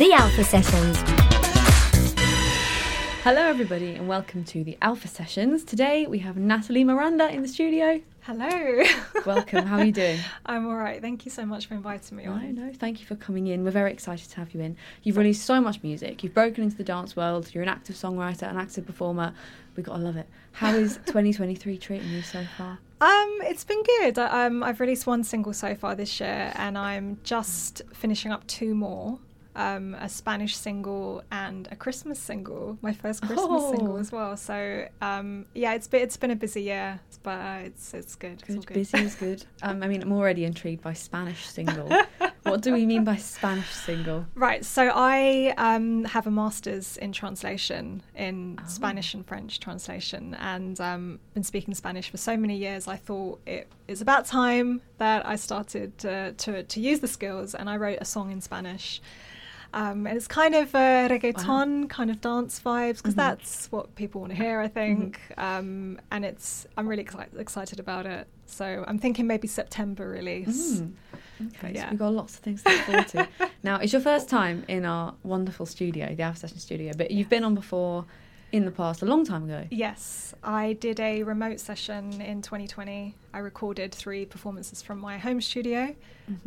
The Alpha Sessions. Hello, everybody, and welcome to the Alpha Sessions. Today we have Nathalie Miranda in the studio. Hello. Welcome. How are you doing? I'm all right. Thank you so much for inviting me No, on. no, thank you for coming in. We're very excited to have you in. You've released so much music. You've broken into the dance world. You're an active songwriter, an active performer. We gotta love it. How is 2023 treating you so far? Um, it's been good. I, um, I've released one single so far this year, and I'm just finishing up two more. Um, a Spanish single and a Christmas single, my first Christmas Oh. single as well. So um, yeah, it's been it's been a busy year, but uh, it's it's good. It's Good, good. busy is good. Um, I mean, I'm already intrigued by Spanish single. what do we mean by Spanish single? Right, so I um, have a master's in translation, in Oh. Spanish and French translation, and um, been speaking Spanish for so many years. I thought it is about time that I started uh, to to use the skills, and I wrote a song in Spanish. Um, and it's kind of uh, reggaeton, kind of dance vibes, because Mhm. that's what people want to hear, I think. Um, and it's I'm really exci- excited about it. So I'm thinking maybe September release. Mm. Okay, so yeah. we've got lots of things to look forward to. now, it's your first time in our wonderful studio, the Alpha Session studio, but you've been on before in the past, a long time ago. Yes, I did a remote session in 2020. I recorded three performances from my home studio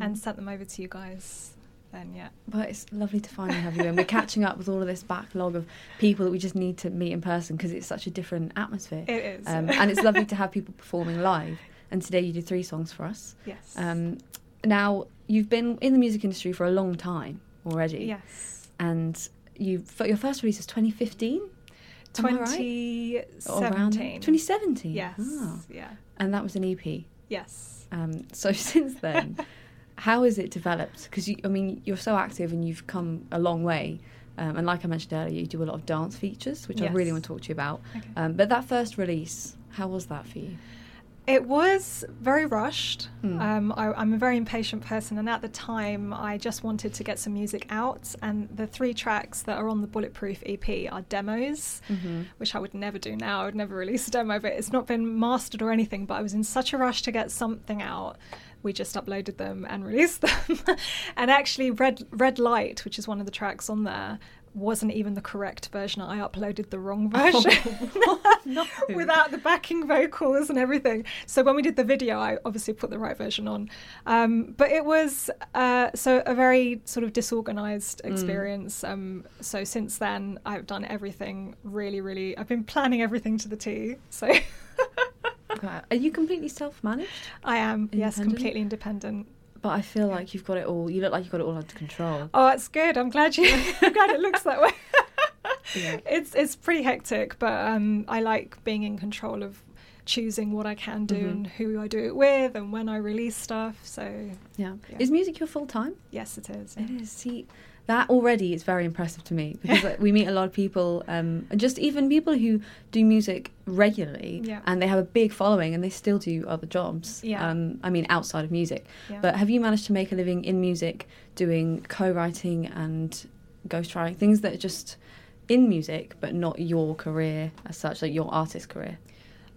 and sent them over to you guys. Then, yeah. But it's lovely to finally have you in. We're catching up with all of this backlog of people that we just need to meet in person because it's such a different atmosphere. It is. Um, and it's lovely to have people performing live. And today you did three songs for us. yes. Um, now, you've been in the music industry for a long time already. yes. And you your first release was 2015? Am I right? 2017. 2017. Yes. Ah. Yeah. And that was an EP. Yes. Um, so since then, how has it developed? Because I mean, you're so active and you've come a long way. Um, and like I mentioned earlier, you do a lot of dance features, which I really want to talk to you about. Okay. Um, but that first release, how was that for you? It was very rushed. Mm. Um, I, I'm a very impatient person, and at the time, I just wanted to get some music out. And the three tracks that are on the Bulletproof EP are demos, Mm-hmm. which I would never do now. I would never release a demo, but it's not been mastered or anything. But I was in such a rush to get something out. We just uploaded them and released them. and actually, Red Red Light, which is one of the tracks on there, wasn't even the correct version. I uploaded the wrong version no. without the backing vocals and everything. So when we did the video, I obviously put the right version on. Um, but it was uh, so a very sort of disorganized experience. Um, so since then, I've done everything really, really. I've been planning everything to the T. So. Are you completely self-managed? I am yes, completely independent. But I feel like you've got it all. You look like you've got it all under control. Oh, that's good. I'm glad you. I'm glad it looks that way. Yeah. It's it's pretty hectic, but um, I like being in control of choosing what I can do Mhm. and who I do it with and when I release stuff. So Yeah. Yeah. Is music your full time? yes, it is. It is. See, that already is very impressive to me because we meet a lot of people, um, and just even people who do music regularly, Yeah. and they have a big following, and they still do other jobs. Yeah. Um, I mean, outside of music. Yeah. But have you managed to make a living in music, doing co-writing and ghostwriting things that are just in music, but not your career as such, like your artist career?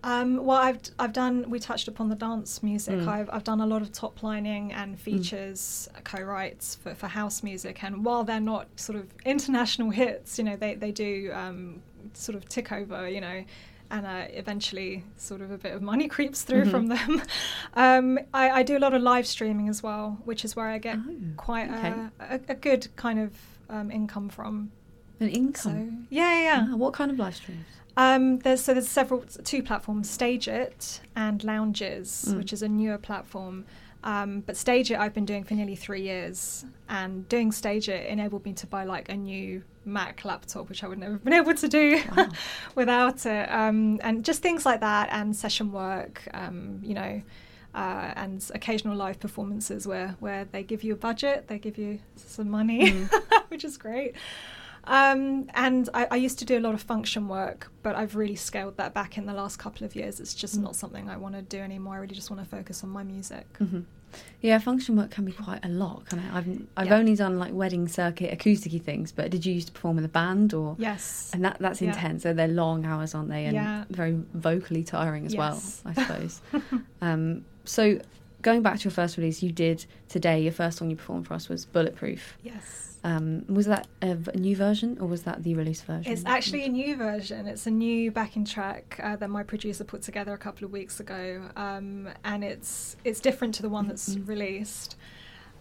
Um, well, I've I've done. We touched upon the dance music. Mm. I've I've done a lot of top lining and features, co-writes for, for house music. And while they're not sort of international hits, you know, they they do um, sort of tick over. You know. And uh, eventually, sort of a bit of money creeps through Mhm. from them. Um, I, I do a lot of live streaming as well, which is where I get Oh, quite okay. a, a, a good kind of um, income from. An income. So yeah, yeah. yeah. Ah, what kind of live streams? Um, there's so there's several two platforms, StageIt and Lounges, Mm. which is a newer platform. Um, but StageIt I've been doing for nearly three years, and doing StageIt enabled me to buy like a new Mac laptop, which I would never have been able to do Wow. without it. Um, and just things like that, and session work, um, you know. Uh, and occasional live performances where, where they give you a budget, they give you some money, Mm. which is great. Um, and I, I used to do a lot of function work, but I've really scaled that back in the last couple of years. It's just Mm. not something I want to do anymore. I really just want to focus on my music. hmm Yeah, function work can be quite a lot. Can it? I've I've Yeah. only done like wedding circuit acousticy things, but did you used to perform in a band or? Yes. And that that's Yeah. intense. So they're long hours, aren't they? And Yeah. very vocally tiring as Yes. well, I suppose. um, so going back to your first release, you did today. Your first song you performed for us was "Bulletproof." Yes. Um, was that a, v- a new version or was that the release version? It's actually a new version. It's a new backing track uh, that my producer put together a couple of weeks ago, um, and it's it's different to the one that's Mhm. released.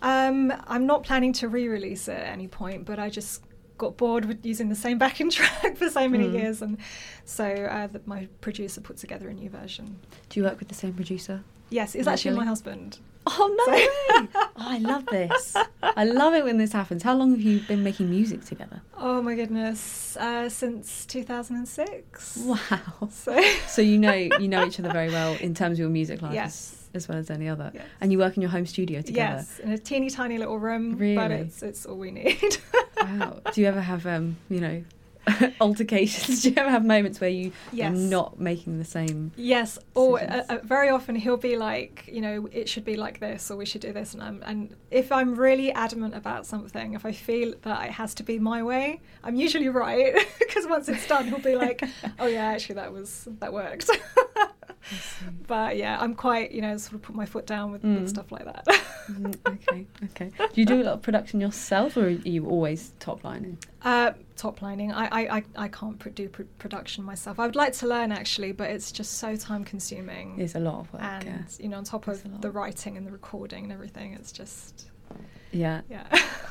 Um, I'm not planning to re-release it at any point, but I just got bored with using the same backing track for so many Mm. years, and so uh, that my producer put together a new version. Do you work with the same producer? Yes, it's actually my husband. Oh no So- way! oh, I love this. I love it when this happens. How long have you been making music together? Oh my goodness, uh, since 2006. Wow. So So you know you know each other very well in terms of your music life Yes. as, as well as any other. Yes. And you work in your home studio together. Yes, in a teeny tiny little room, but it's it's all we need. Wow. Do you ever have um, you know, altercations? Do you ever have moments where you Yes. are not making the same yes, or uh, uh, very often he'll be like, you know, it should be like this, or we should do this, and I'm, and if I'm really adamant about something, if I feel that it has to be my way, I'm usually right because once it's done, he'll be like, oh yeah, actually that was that worked. But yeah, I'm quite, you know, sort of put my foot down with, Mm. with stuff like that. Mm, okay, okay. Do you do a lot of production yourself, or are you always top lining? Uh, top lining. I, I, I, I can't pro- do pr- production myself. I would like to learn actually, but it's just so time consuming. It's a lot of work. and yeah. you know, on top It's of the writing and the recording and everything, it's just Yeah, yeah.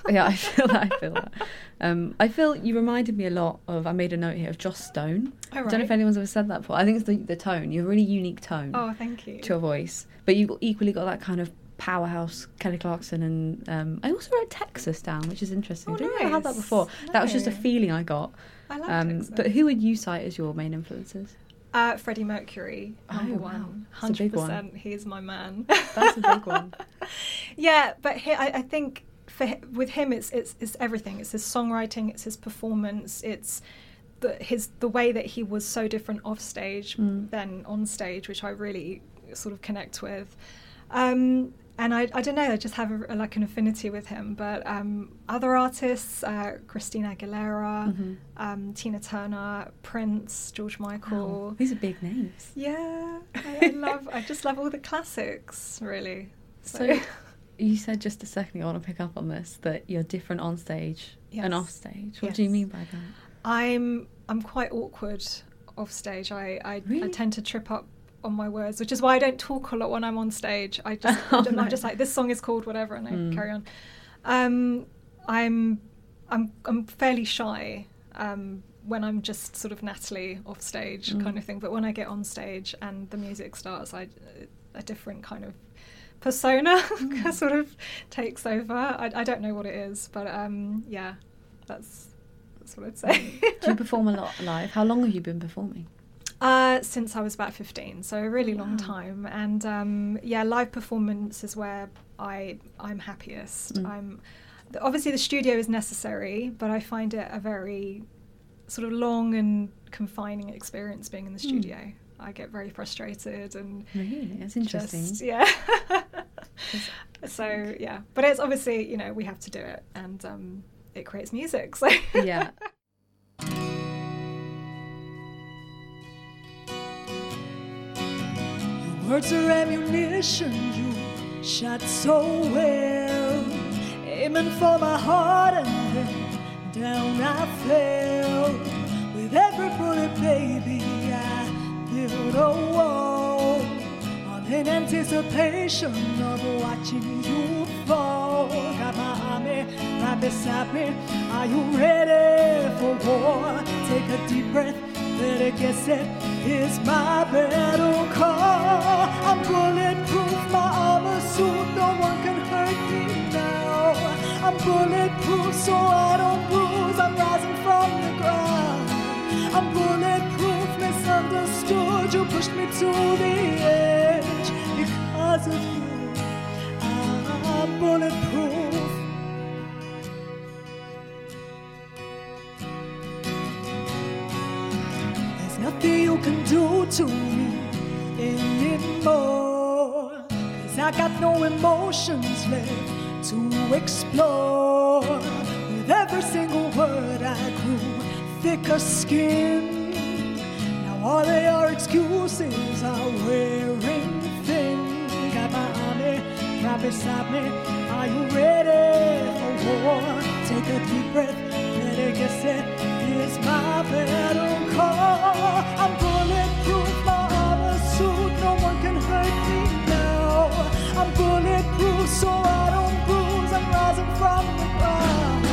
yeah. I feel that. I feel that. Um, I feel you reminded me a lot of. I made a note here of Joss Stone. All I don't know if anyone's ever said that before. I think it's the, the tone. You have a really unique tone Oh, thank you. to your voice, but you've equally got that kind of powerhouse Kelly Clarkson and um, I also wrote Texas down, which is interesting. Oh, I don't think I had that nice. before. That was just a feeling I got. I like Um, Texas. but who would you cite as your main influences? Uh, Freddie Mercury, Oh, number wow. one, hundred one. percent. He's my man. That's a big one. yeah, but he, I, I think for with him, it's it's it's everything. It's his songwriting, it's his performance, it's the his the way that he was so different off stage Mm. than on stage, which I really sort of connect with. Um, and I, I don't know, I just have a, like an affinity with him. But um, other artists, uh, Christina Aguilera, Mhm. um, Tina Turner, Prince, George Michael. Wow, These are big names. Yeah, I, I love. I just love all the classics, really. So you said just a second ago, I want to pick up on this, that you're different on stage and off stage. What do you mean by that? I'm I'm quite awkward off stage. I I, I tend to trip up on my words, which is why I don't talk a lot when I'm on stage. I just Oh, I'm no. just like this song is called whatever, and I Mm. carry on. Um, I'm I'm I'm fairly shy. Um, when I'm just sort of Nathalie off stage Mm. kind of thing, but when I get on stage and the music starts, I a different kind of persona Mm. sort of takes over. I, I don't know what it is, but um, yeah, that's that's what I'd say. Do you perform a lot live? How long have you been performing? Uh, since I was about 15, so a really long time. And um, yeah, live performance is where I I'm happiest. Mm. I'm obviously the studio is necessary, but I find it a very sort of long and confining experience being in the Mm. studio. I get very frustrated and Really? That's interesting. just yeah. So yeah, but it's obviously you know we have to do it, and um, it creates music. So yeah. words are ammunition, you shot so well. Aiming for my heart and then down I fell. With every bullet, baby, I built a wall. All in anticipation of watching you fall. Got my army right beside me. Are you ready for war? Take a deep breath. Better get set. Here's my battle call. I'm bulletproof, my armor suit. No one can hurt me now. I'm bulletproof, so I don't bruise. I'm rising from the ground. I'm bulletproof, misunderstood. You pushed me to the edge because of you. I'm bulletproof. I got no emotions left to explore. With every single word I grew thicker skin. Now all of your excuses are wearing thin. Got my army right beside me. Are you ready for war? Take a deep breath, let it get set. Here's my battle call. I'm bulletproof, my armor suit. No one can hurt me. I'm bulletproof, so I don't bruise. I'm rising from the ground.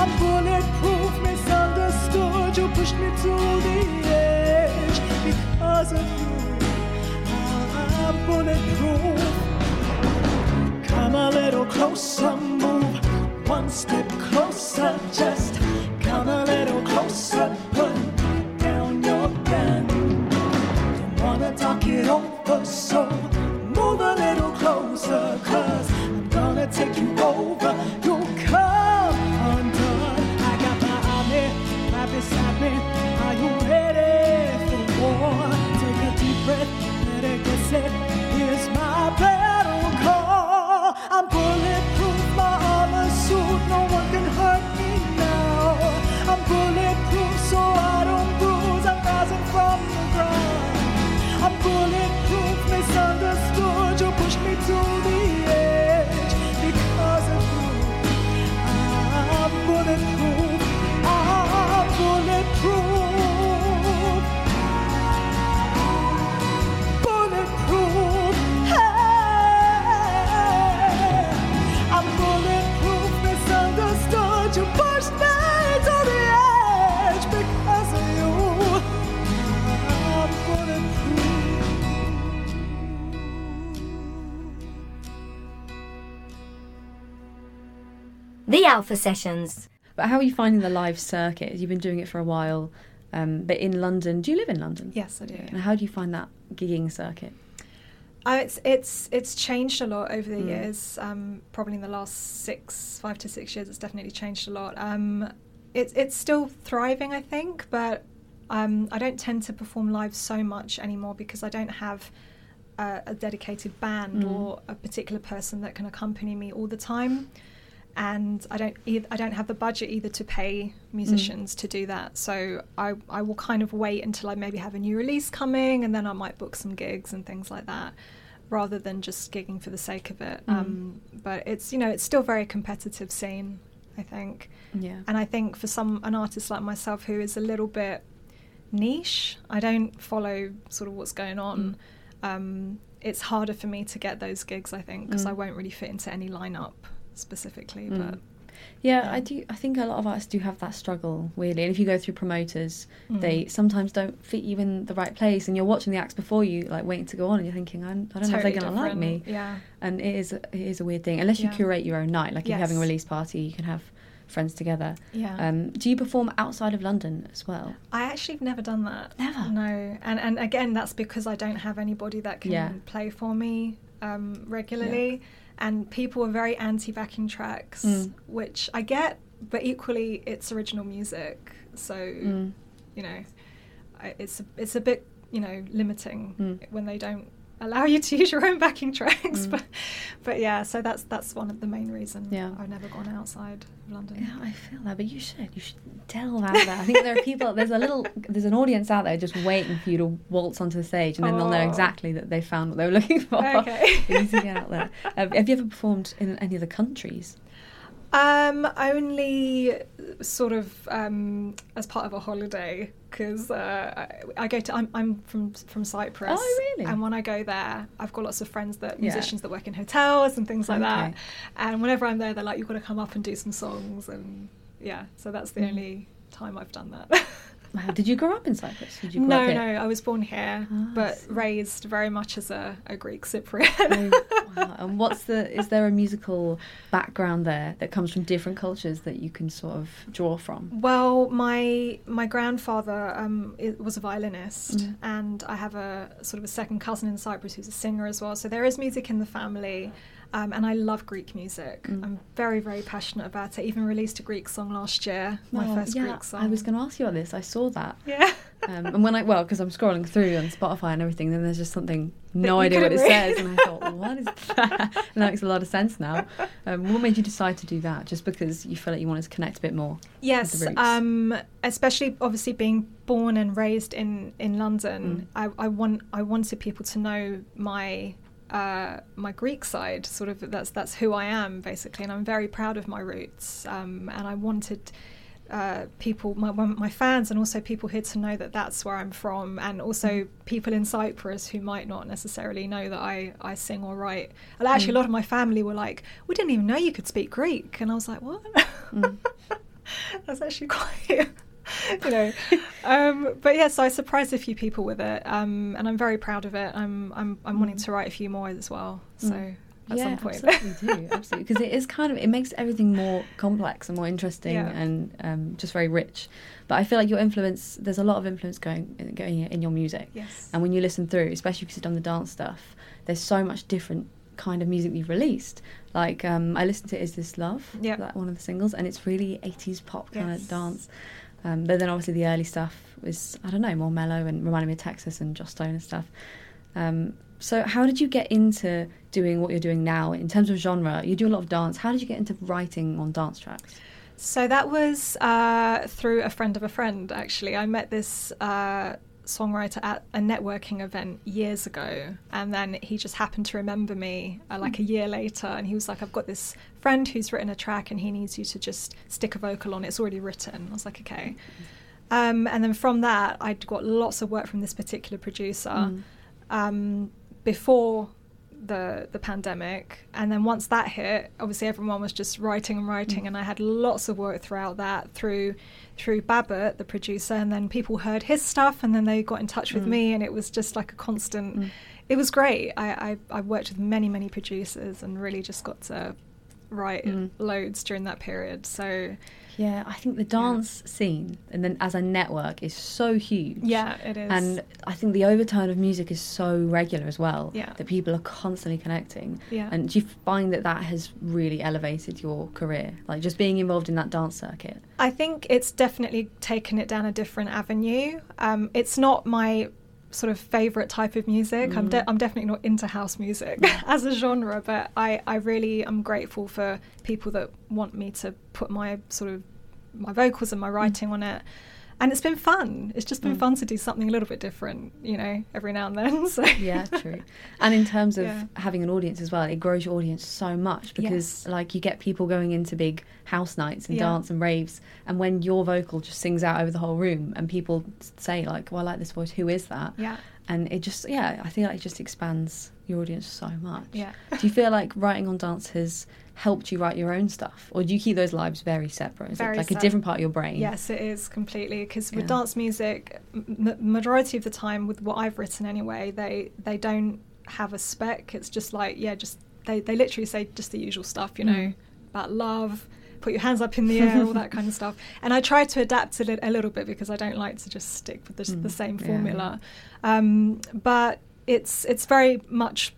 I'm bulletproof, misunderstood. You pushed me to the edge because of you. Ah, I'm bulletproof. Come a little closer, move one step closer. Just come a little closer, put down your gun. Don't wanna talk it over, so you over. Alpha Sessions. But how are you finding the live circuit? You've been doing it for a while, um, but in London, do you live in London? Yes, I do. And how do you find that gigging circuit? Uh, it's it's it's changed a lot over the Mm. years. Um, probably in the last six, five to six years, it's definitely changed a lot. Um, it's it's still thriving, I think, but um, I don't tend to perform live so much anymore because I don't have a, a dedicated band Mm. or a particular person that can accompany me all the time. And I don't I don't have the budget either to pay musicians to do that. So I, I will kind of wait until I maybe have a new release coming, and then I might book some gigs and things like that, rather than just gigging for the sake of it. Mm. Um, but it's you know it's still very competitive scene, I think. Yeah. And I think for some an artist like myself who is a little bit niche, I don't follow sort of what's going on. Um, it's harder for me to get those gigs, I think, because Mm. I won't really fit into any lineup specifically. Mm. But Yeah, Yeah. I do. I think a lot of artists do have that struggle, weirdly. And if you go through promoters, Mm. they sometimes don't fit you in the right place, and you're watching the acts before you, like waiting to go on, and you're thinking, I'm, I don't know if they're going to like me. Yeah. And it is, it is a weird thing. Unless you Yeah. curate your own night, like if you're having a release party, you can have friends together. Yeah. Um, do you perform outside of London as well? I actually have never done that. Never? No, and and again, that's because I don't have anybody that can Yeah. play for me um, regularly, and people are very anti backing tracks, Mm. which I get, but equally, it's original music, so Mm. you know, it's a, it's a bit you know limiting Mm. when they don't allow you to use your own backing tracks. Mm. But but yeah, so that's that's one of the main reasons Yeah. I've never gone outside of London. Yeah, I feel that, but you should. You should delve out there. I think there are people. There's a little. There's an audience out there just waiting for you to waltz onto the stage, and then they'll know Oh. exactly that they found what they were looking for. Okay. to get out there. Have you ever performed in any other countries? Um, only sort of um, as part of a holiday because uh, I, I go to. I'm, I'm from from Cyprus. Oh, really? And when I go there, I've got lots of friends that Yeah. musicians that work in hotels and things like that. And whenever I'm there, they're like, "You've got to come up and do some songs." And yeah, so that's the Mm. only time I've done that. Wow, Did you grow up in Cyprus? Did you grow no, no, I was born here, Ah, but raised very much as a, a Greek Cypriot. Oh, wow. And what's the? Is there a musical background there that comes from different cultures that you can sort of draw from? Well, my my grandfather um, was a violinist, Mm. and I have a sort of a second cousin in Cyprus who's a singer as well. So there is music in the family, um, and I love Greek music. Mm. I'm very very passionate about it. Even released a Greek song last year, my Oh, first yeah, Greek song. I was going to ask you about this. I saw that. Yeah. Um, and when I well, because I'm scrolling through on Spotify and everything, then there's just something no idea what it read. says, and I thought, what is that? and that makes a lot of sense now. Um, what made you decide to do that? Just because you felt like you wanted to connect a bit more? Yes, um, especially obviously being born and raised in in London, Mm. I, I want I wanted people to know my uh, my Greek side. Sort of that's that's who I am basically, and I'm very proud of my roots. Um, and I wanted uh, people, my, my fans, and also people here to know that that's where I'm from, and also mm. people in Cyprus who might not necessarily know that I, I sing or write. And actually, mm. a lot of my family were like, "We didn't even know you could speak Greek," and I was like, "What?" Mm. that's actually quite. you know, um, but yeah, so I surprised a few people with it, um, and I'm very proud of it. I'm I'm I'm wanting mm. to write a few more as well. So mm at yeah, some point. absolutely, absolutely, because it is kind of it makes everything more complex and more interesting yeah. and um, just very rich. But I feel like your influence, there's a lot of influence going going in your music. Yes. And when you listen through, especially because you've done the dance stuff, there's so much different kind of music you've released. Like um, I listened to "Is This Love," yeah, like one of the singles, and it's really 80s pop kind yes. of dance. Um, but then obviously the early stuff was I don't know more mellow and reminded me of Texas and Joss Stone and stuff. Um, so, how did you get into doing what you're doing now in terms of genre? You do a lot of dance. How did you get into writing on dance tracks? So, that was uh, through a friend of a friend, actually. I met this uh, songwriter at a networking event years ago, and then he just happened to remember me uh, like a year later. And he was like, I've got this friend who's written a track, and he needs you to just stick a vocal on it. It's already written. I was like, okay. Um, and then from that, i'd got lots of work from this particular producer. Mm. Um, before the the pandemic and then once that hit obviously everyone was just writing and writing mm. and I had lots of work throughout that through through Babbitt the producer and then people heard his stuff and then they got in touch with mm. me and it was just like a constant mm. it was great I, I, I worked with many many producers and really just got to write mm. loads during that period so yeah, I think the dance yeah. scene and then as a network is so huge. Yeah, it is. And I think the overtone of music is so regular as well. Yeah. That people are constantly connecting. Yeah. And do you find that that has really elevated your career? Like just being involved in that dance circuit? I think it's definitely taken it down a different avenue. Um, it's not my sort of favorite type of music. Mm. I'm de- I'm definitely not into house music as a genre, but I I really am grateful for people that want me to put my sort of my vocals and my mm. writing mm. on it. And it's been fun. It's just been mm. fun to do something a little bit different, you know, every now and then. So yeah, true. And in terms of yeah. having an audience as well, it grows your audience so much because yes. like you get people going into big house nights and yeah. dance and raves, and when your vocal just sings out over the whole room, and people say like, "Well, I like this voice. Who is that?" Yeah. And it just yeah, I feel like it just expands your audience so much. Yeah. do you feel like writing on dance has helped you write your own stuff, or do you keep those lives very separate? Is very it like a different part of your brain? Yes, it is completely. Because with yeah. dance music, m- majority of the time, with what I've written anyway, they they don't have a spec. It's just like yeah, just they they literally say just the usual stuff, you know, mm. about love. Put your hands up in the air, all that kind of stuff. And I try to adapt it a little bit because I don't like to just stick with the, mm. the same formula. Yeah. Um, but it's it's very much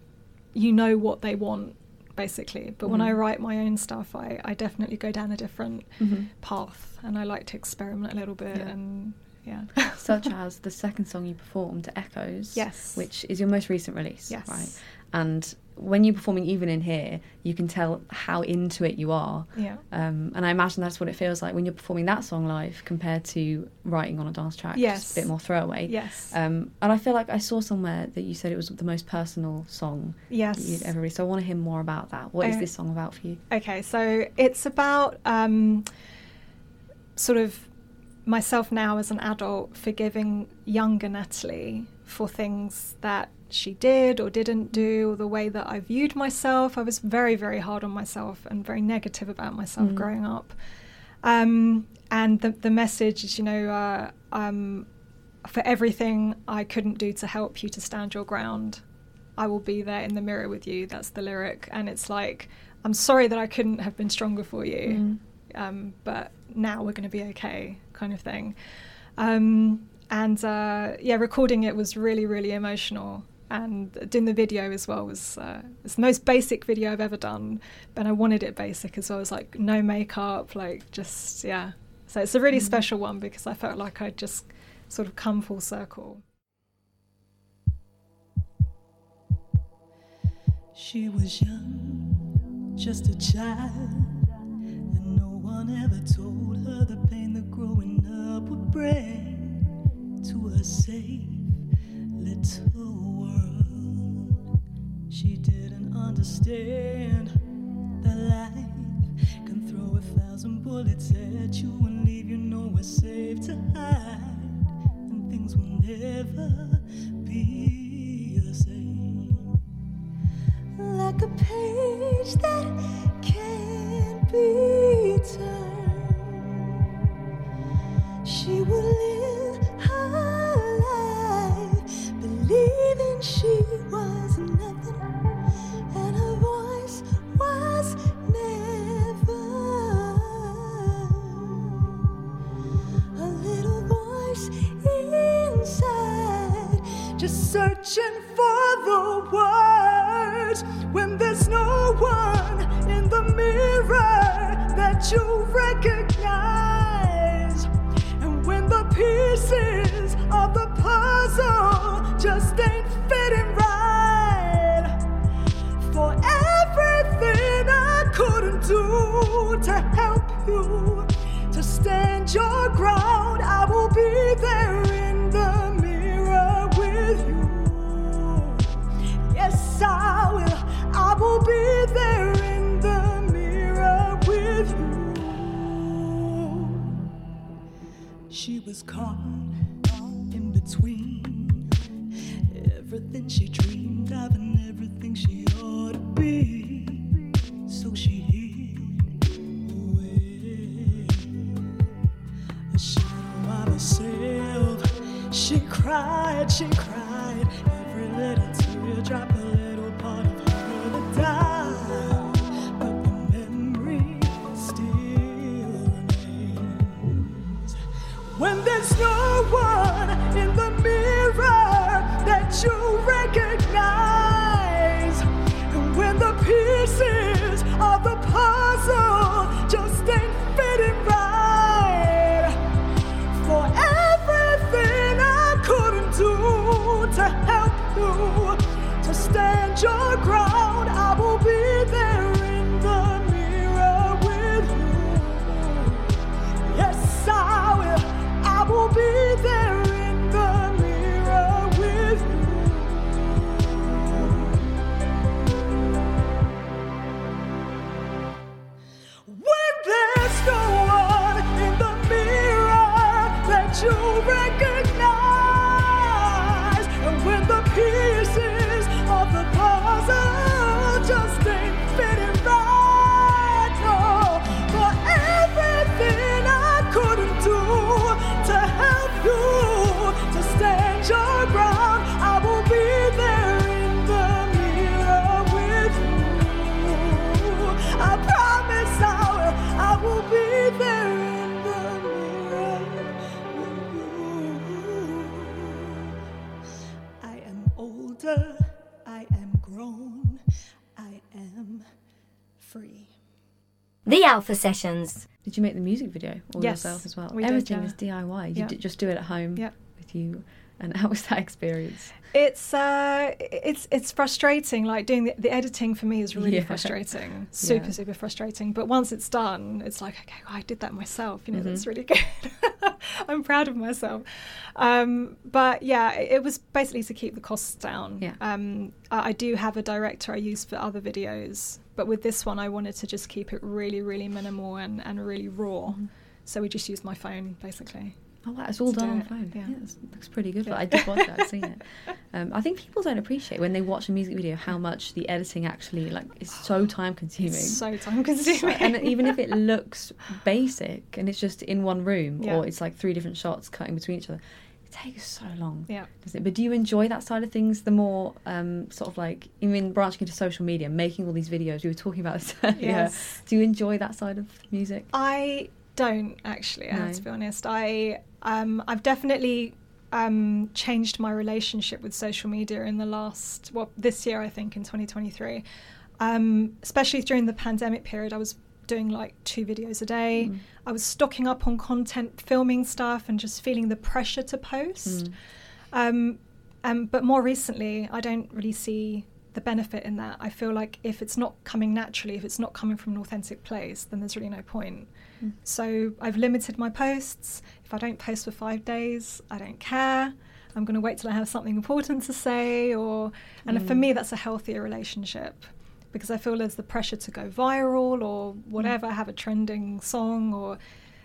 you know what they want basically. But mm-hmm. when I write my own stuff, I, I definitely go down a different mm-hmm. path and I like to experiment a little bit yeah. and yeah. Such as the second song you performed, Echoes. Yes. Which is your most recent release. Yes. Right. And when you're performing even in here, you can tell how into it you are. Yeah. Um, and I imagine that's what it feels like when you're performing that song live compared to writing on a dance track. Yes. Just a bit more throwaway. Yes. Um, and I feel like I saw somewhere that you said it was the most personal song yes. you'd ever released. So I want to hear more about that. What is this song about for you? Okay, so it's about um, sort of myself now as an adult forgiving younger Nathalie for things that she did or didn't do, or the way that I viewed myself. I was very, very hard on myself and very negative about myself mm. growing up. Um, and the, the message is, you know, uh, um, for everything I couldn't do to help you to stand your ground, I will be there in the mirror with you. That's the lyric. And it's like, I'm sorry that I couldn't have been stronger for you, mm. um, but now we're going to be okay, kind of thing. Um, and uh, yeah, recording it was really, really emotional and doing the video as well was uh, it's the most basic video I've ever done, but I wanted it basic as well. It was like no makeup, like just yeah. So it's a really mm. special one because I felt like I'd just sort of come full circle. She was young, just a child, and no one ever told her the pain that growing up would bring to a safe little She didn't understand. That life can throw a thousand bullets at you and leave you nowhere safe to hide, and things will never be Alpha Sessions. Did you make the music video all Yes, yourself as well? we did, Everything yeah. was DIY. You Yeah. did just do it at home Yeah. with you. And how was that experience? It's uh, it's it's frustrating. Like doing the, the editing for me is really Yeah. frustrating, super Yeah. super frustrating. But once it's done, it's like okay, well, I did that myself. You know, Mm-hmm. that's really good. I'm proud of myself. Um, but yeah, it, it was basically to keep the costs down. Yeah. Um, I, I do have a director I use for other videos, but with this one, I wanted to just keep it really really minimal and and really raw. Mm-hmm. So we just used my phone basically. Oh, wow, it's all done do on phone. yeah. Yeah, it looks pretty good. Yeah. But I did watch it. I've seen it. Um, I think people don't appreciate when they watch a music video how much the editing actually like is so time consuming. It's so time consuming. and even if it looks basic and it's just in one room Yeah. or it's like three different shots cutting between each other, it takes so long. yeah. Doesn't it? But do you enjoy that side of things? The more um, sort of like even branching into social media, making all these videos. We were talking about this earlier. Yes. Do you enjoy that side of music? I don't actually. I have to be honest. I um, I've definitely um, changed my relationship with social media in the last well this year I think in 2023, um, especially during the pandemic period. I was doing like two videos a day. Mm. I was stocking up on content, filming stuff, and just feeling the pressure to post. Mm. Um, um, but more recently, I don't really see the benefit in that. I feel like if it's not coming naturally, if it's not coming from an authentic place, then there's really no point. So I've limited my posts. If I don't post for five days, I don't care. I'm going to wait till I have something important to say. Or and Mm. for me, that's a healthier relationship because I feel there's the pressure to go viral or whatever, have a trending song or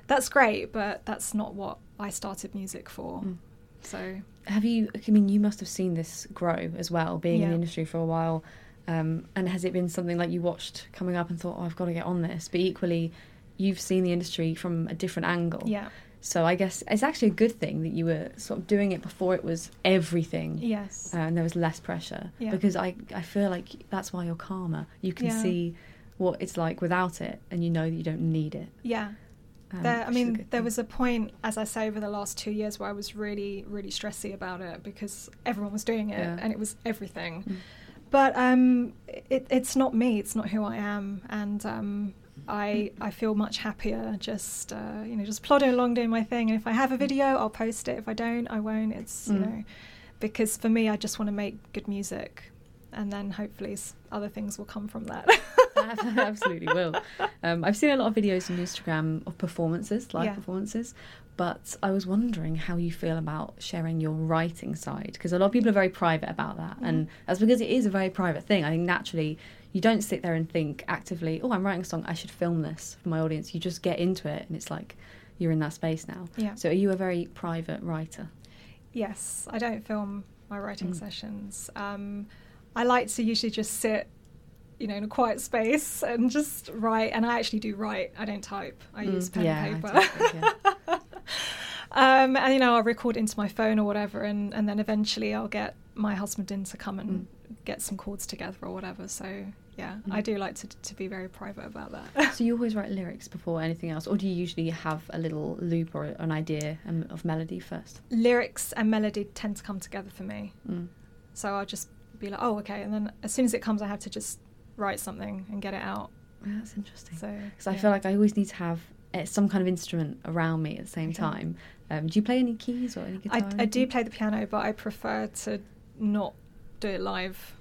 that's great, but that's not what I started music for. Mm. So Have you? I mean, you must have seen this grow as well, being in the industry for a while. Um, and has it been something like you watched coming up and thought, "Oh, I've got to get on this"? But equally, you've seen the industry from a different angle. yeah, So I guess it's actually a good thing that you were sort of doing it before it was everything. yes, uh, and there was less pressure Yeah. because I, I feel like that's why you're calmer. You can Yeah. see what it's like without it, and you know that you don't need it. yeah. Um, There, I which is a mean, there was a point, as I say, over the last two years where I was really, really stressy about it because everyone was doing it Yeah. and it was everything. Mm. But um, it, it's not me. It's not who I am, and um, I I feel much happier just uh, you know just plodding along doing my thing. And if I have a video, I'll post it. If I don't, I won't. It's you Mm. know because for me, I just want to make good music, and then hopefully other things will come from that. Absolutely will. Um, I've seen a lot of videos on Instagram of performances, live Yeah. performances, but I was wondering how you feel about sharing your writing side because a lot of people are very private about that, and Mm-hmm. that's because it is a very private thing. I think naturally you don't sit there and think actively, "Oh, I'm writing a song. I should film this for my audience." You just get into it, and it's like you're in that space now. Yeah. So, are you a very private writer? Yes, I don't film my writing Mm. sessions. Um, I like to usually just sit, you know, in a quiet space and just write. And I actually do write. I don't type. I Mm, use pen yeah, and paper. um, and you know, I'll record into my phone or whatever, and, and then eventually I'll get my husband in to come and get some chords together or whatever. So yeah, I Mm. do like to to be very private about that. So you always write lyrics before anything else, or do you usually have a little loop or an idea um, of melody first? Lyrics and melody tend to come together for me. Mm. So I'll just be like, oh, okay. And then as soon as it comes, I have to just write something and get it out. Yeah, that's interesting. So Because I feel like I always need to have uh, some kind of instrument around me at the same Okay. time. Um, do you play any keys or any guitar? I, or I do play the piano, but I prefer to not do it live.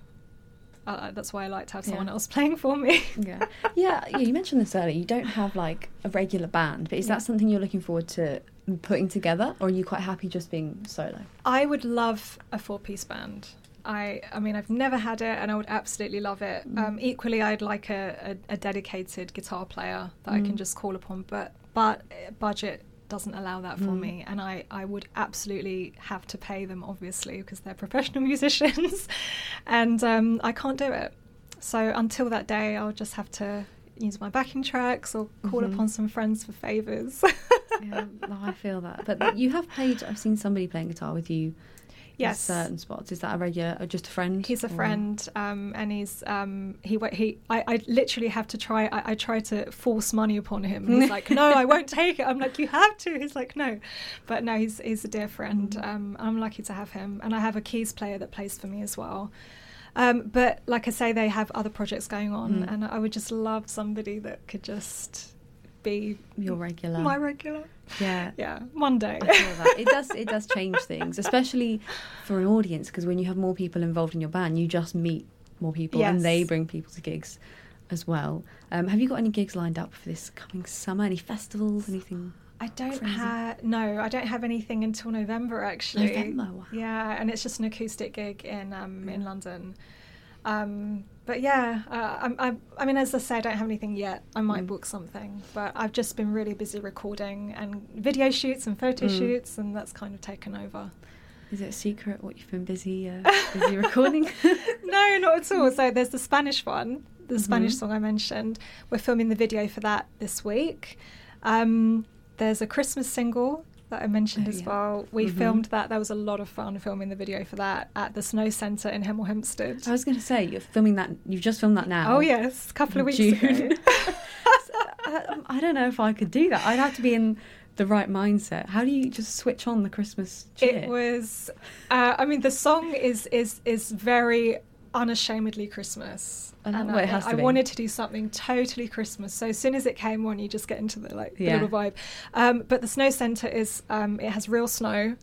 Uh, that's why I like to have someone Yeah. else playing for me. Yeah. yeah, yeah. You mentioned this earlier. You don't have like a regular band, but is Yeah. that something you're looking forward to putting together, or are you quite happy just being solo? I would love a four-piece band. I, I mean, I've never had it, and I would absolutely love it. Mm. Um, equally, I'd like a, a, a dedicated guitar player that I can Mm. just call upon, but but uh, budget doesn't allow that for Mm. me, and I, I would absolutely have to pay them, obviously, because they're professional musicians, and um, I can't do it. So until that day, I'll just have to use my backing tracks or call Mhm. upon some friends for favors. yeah, no, I feel that. But you have played. I've seen somebody playing guitar with you. Yes. In certain spots. Is that a regular or just a friend? He's a or- friend, um, and he's um, he he. I, I literally have to try. I, I try to force money upon him. And he's like, "No, I won't take it." I'm like, "You have to." He's like, "No," but no, he's he's a dear friend. Mm. Um, I'm lucky to have him, and I have a keys player that plays for me as well. Um, but like I say, they have other projects going on, Mm. and I would just love somebody that could just be Your regular. my regular. yeah. Yeah, one day. I feel that it does. It does change things, especially for an audience, because when you have more people involved in your band, you just meet more people, and they bring people to gigs as well. Um, have you got any gigs lined up for this coming summer? Any festivals? Anything? I don't have no, I don't have anything until November actually. November, wow. Yeah, and it's just an acoustic gig in um, in London. Um, but yeah, uh, I'm, I'm, I mean, as I say, I don't have anything yet. I might Mm. book something, but I've just been really busy recording and video shoots and photo Mm. shoots, and that's kind of taken over. Is it a secret what you've been busy uh, busy recording? no, not at all. So there's the Spanish one, the Spanish Mhm. song I mentioned. We're filming the video for that this week. Um, there's a Christmas single that I mentioned Oh, as yeah. well. We Mhm. filmed that. That was a lot of fun filming the video for that at the Snow Centre in Hemel Hempstead. I was going to say you're filming that. You've just filmed that now. Oh yes, a couple of weeks June. ago. I, I don't know if I could do that. I'd have to be in the right mindset. How do you just switch on the Christmas cheer? It was. Uh, I mean, the song is is is very unashamedly Christmas. I And I, has to I wanted to do something totally Christmas. So as soon as it came on, you just get into the like the Yeah. little vibe. Um, but the snow centre is um, it has real snow,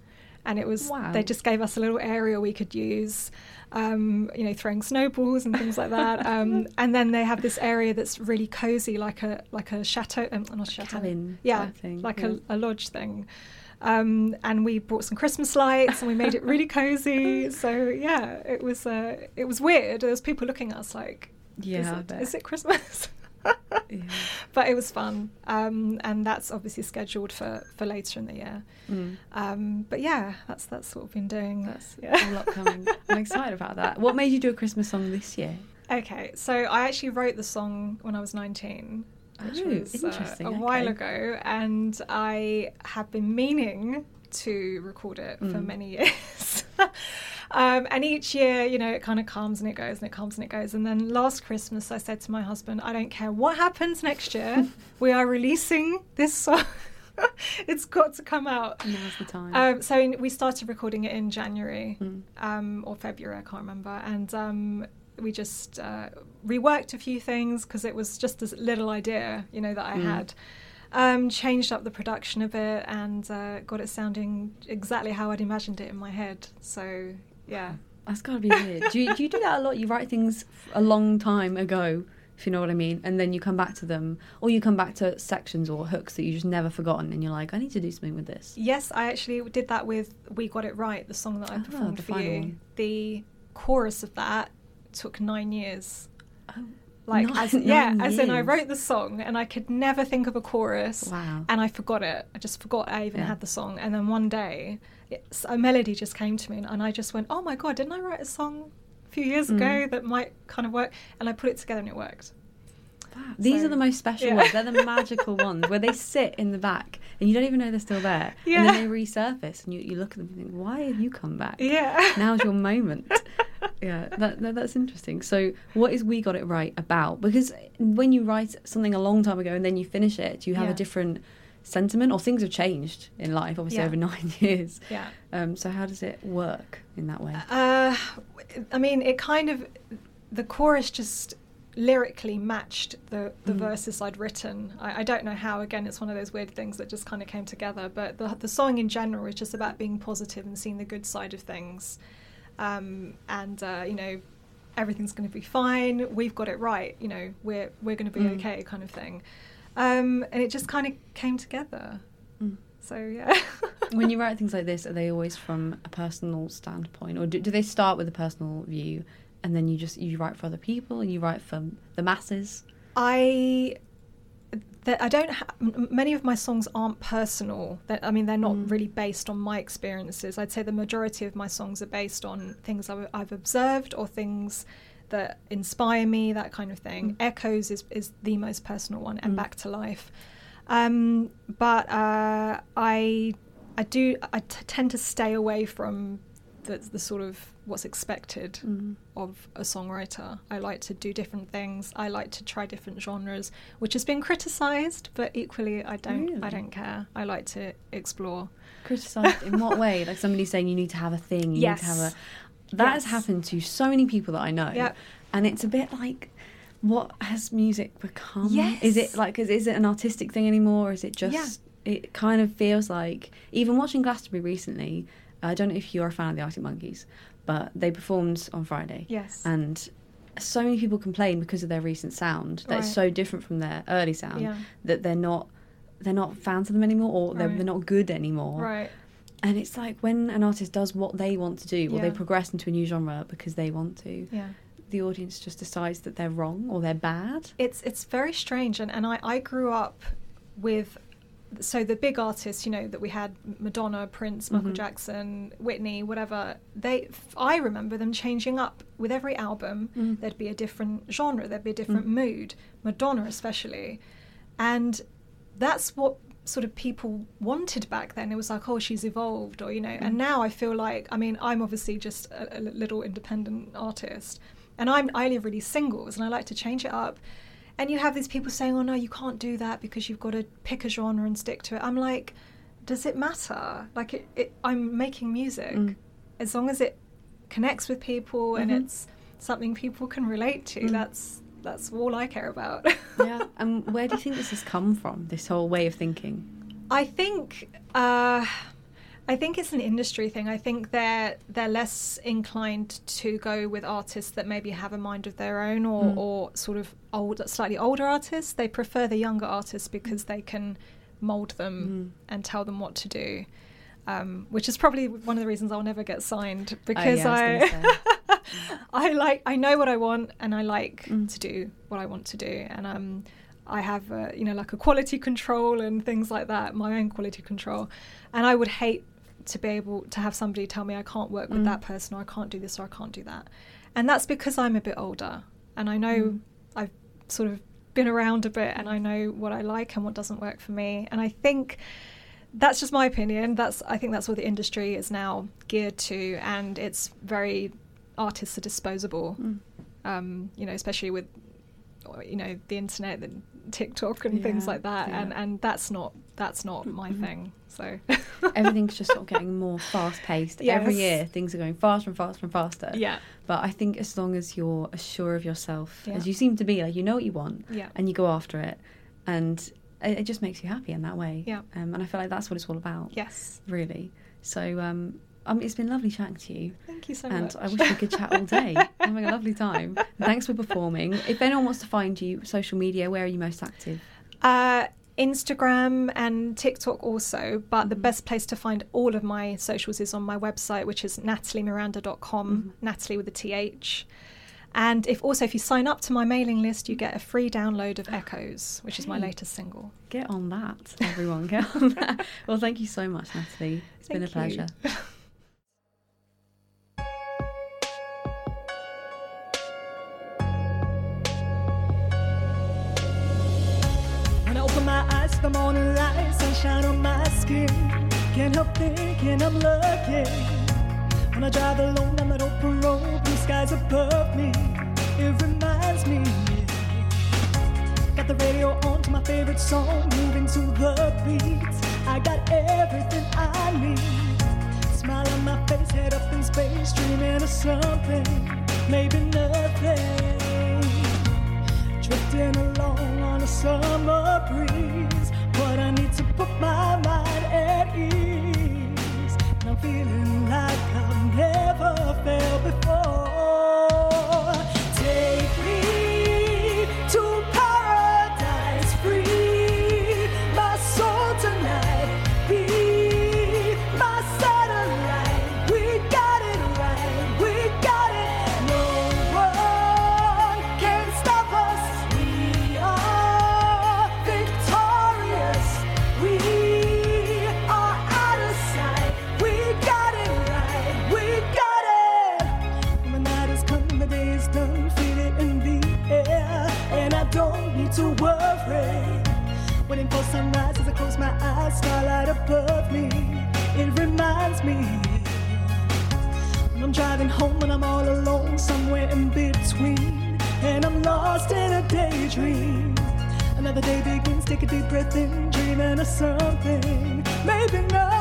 and it was Wow. they just gave us a little area we could use. Um, you know, throwing snowballs and things like that. Um, and then they have this area that's really cozy, like a like a chateau, um, not a chateau, cabin yeah, like yeah. A, a lodge thing. Um, and we brought some Christmas lights and we made it really cozy. So yeah, it was uh, it was weird. There was people looking at us like, Yeah, is it, it Christmas? Yeah. but it was fun, um, and that's obviously scheduled for, for later in the year. Mm. Um, but yeah, that's that's what we've been doing. That's yeah. a lot coming. I'm excited about that. What made you do a Christmas song this year? Okay, so I actually wrote the song when I was 19, which Oh, was uh, a while ago, and I have been meaning to record it for Mm. many years. um, and each year, you know, it kind of comes and it goes and it comes and it goes. And then last Christmas, I said to my husband, I don't care what happens next year, we are releasing this song. it's got to come out. Now's the time. Um, so in, we started recording it in January Mm. um, or February, I can't remember, and um, we just uh, reworked a few things because it was just this little idea, you know, that I Mm. had. Um, changed up the production a bit and uh, got it sounding exactly how I'd imagined it in my head. So yeah, That's got to be weird. do, you, do you do that a lot? You write things a long time ago, if you know what I mean, and then you come back to them, or you come back to sections or hooks that you just never forgotten, and you're like, I need to do something with this. yes, I actually did that with "We Got It Right," the song that I Ah, performed for you. one. The chorus of that took nine years. Oh, Like, Nine- as, yeah, nine as in I wrote the song and I could never think of a chorus. wow. and I forgot it. I just forgot I even Yeah. had the song. And then one day, it's, a melody just came to me, and I just went, "Oh my god, didn't I write a song a few years Mm. ago that might kind of work?" And I put it together, and it worked. These So- are the most special yeah. ones. They're the magical ones where they sit in the back and you don't even know they're still there. And Yeah. then they resurface and you, you look at them and think, why have you come back? Yeah. Now's your moment. yeah, that, that, that's interesting. So, what is We Got It Right about? Because when you write something a long time ago and then you finish it, you have Yeah. a different sentiment or things have changed in life, obviously, Yeah. over nine years? Yeah. Um, so, how does it work in that way? Uh, I mean, it kind of the chorus just lyrically matched the the Mm. verses I'd written. I, I don't know how. Again, it's one of those weird things that just kind of came together. But the the song in general is just about being positive and seeing the good side of things, um, and uh, you know. Everything's going to be fine. We've got it right. You know, we're we're going to be Mm. okay, kind of thing. Um, and it just kind of came together. Mm. So yeah. when you write things like this, are they always from a personal standpoint, or do, do they start with a personal view, and then you just you write for other people, and you write for the masses? I that I don't. Ha- many of my songs aren't personal. That I mean, they're not Mm. really based on my experiences. I'd say the majority of my songs are based on things I've, I've observed or things that inspire me, that kind of thing. Mm. Echoes is is the most personal one, and Mm. Back to Life. Um, but uh, I I do I t- tend to stay away from the the sort of what's expected Mm. of a songwriter. I like to do different things. I like to try different genres, which has been criticized, but equally I don't I don't care. I like to explore. Criticised in what way? Like somebody saying you need to have a thing, you need to have Yes. a. That has happened to so many people that I know, Yep. and it's a bit like. What has music become? Yes. Is it like is, is it an artistic thing anymore? Or is it just yeah. it kind of feels like even watching Glastonbury recently, I don't know if you're a fan of the Arctic Monkeys, but they performed on Friday. Yes. And so many people complain because of their recent sound that it's Right. so different from their early sound Yeah. that they're not they're not fans of them anymore or they're, Right. they're not good anymore. right. And it's like when an artist does what they want to do or they progress into a new genre because they want to, Yeah. the audience just decides that they're wrong or they're bad. It's it's very strange and, and I, I grew up with so the big artists, you know, that we had Madonna, Prince, Michael Mhm. Jackson, Whitney, whatever. They I remember them changing up with every album. Mm. There'd be a different genre, there'd be a different Mm. mood. Madonna especially. And that's what sort of people wanted back then. It was like, oh, she's evolved, or you know. And Mm. now I feel like, I mean, I'm obviously just a, a little independent artist, and I'm I only really singles, and I like to change it up. And you have these people saying, oh no, you can't do that because you've got to pick a genre and stick to it. I'm like, does it matter? Like, it, it, I'm making music Mm. as long as it connects with people and Mhm. it's something people can relate to. Mm. That's that's all I care about. yeah. And where do you think this has come from? This whole way of thinking. I think uh, I think it's an industry thing. I think they're they're less inclined to go with artists that maybe have a mind of their own or, Mm. or sort of old, slightly older artists. They prefer the younger artists because they can mold them Mm. and tell them what to do. um, which is probably one of the reasons I'll never get signed because Oh, yeah, I I I like I know what I want and I like Mm. to do what I want to do and um I have uh, you know like a quality control and things like that my own quality control and I would hate to be able to have somebody tell me I can't work with Mm. that person or I can't do this or I can't do that and that's because I'm a bit older and I know Mm. I've sort of been around a bit and I know what I like and what doesn't work for me and I think that's just my opinion. That's I think that's what the industry is now geared to, and it's very artists are disposable. Mm. Um, you know, especially with you know the internet and TikTok and things like that, and yeah. and that's not that's not my Mhm. thing. So Everything's just sort of getting more fast paced. Every year, things are going faster and faster and faster. yeah, But I think as long as you're as sure of yourself Yeah. as you seem to be, like you know what you want yeah, and you go after it, and it, it just makes you happy in that way. Yeah. Um, and I feel like that's what it's all about. yes. Really. So um, um, it's been lovely chatting to you. Thank you so and much. And I wish we could chat all day. I'm having a lovely time. Thanks for performing. If anyone wants to find you, social media, where are you most active? Uh, Instagram and TikTok also, but the Mhm. best place to find all of my socials is on my website, which is nathaliemiranda.com, Mhm. Nathalie with a TH. And if also if you sign up to my mailing list, you get a free download of Echoes, which is my latest single. Get on that, everyone. Get on that. Well, thank you so much, Nathalie. It's been a Thank pleasure. the morning light, sunshine on my skin. Can't help thinking I'm lucky. When I drive alone down that open road, blue skies above me. It reminds me. Got the radio on to my favorite song, moving to the beat. I got everything I need. Smile on my face, head up in space, dreaming of something, maybe nothing drifting along on a summer breeze. But I need to put my mind at ease. And I'm feeling like I've never felt before. Take me starlight above me. It reminds me I'm driving home and I'm all alone, somewhere in between, and I'm lost in a daydream. Another day begins, take a deep breath in, dreaming of something, maybe nothing.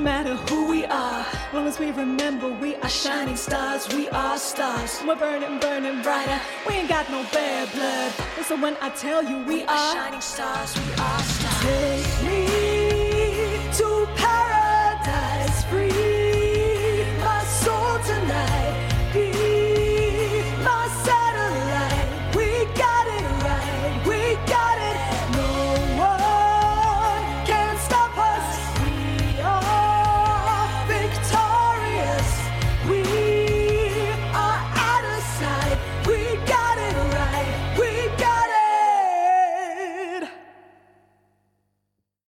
doesn't matter who we are, long as we remember we are shining stars, we are stars. We're burning, burning brighter. We ain't got no bad blood. Listen when I tell you we, we are, are shining stars, we are stars. Take me to paradise free, my soul tonight.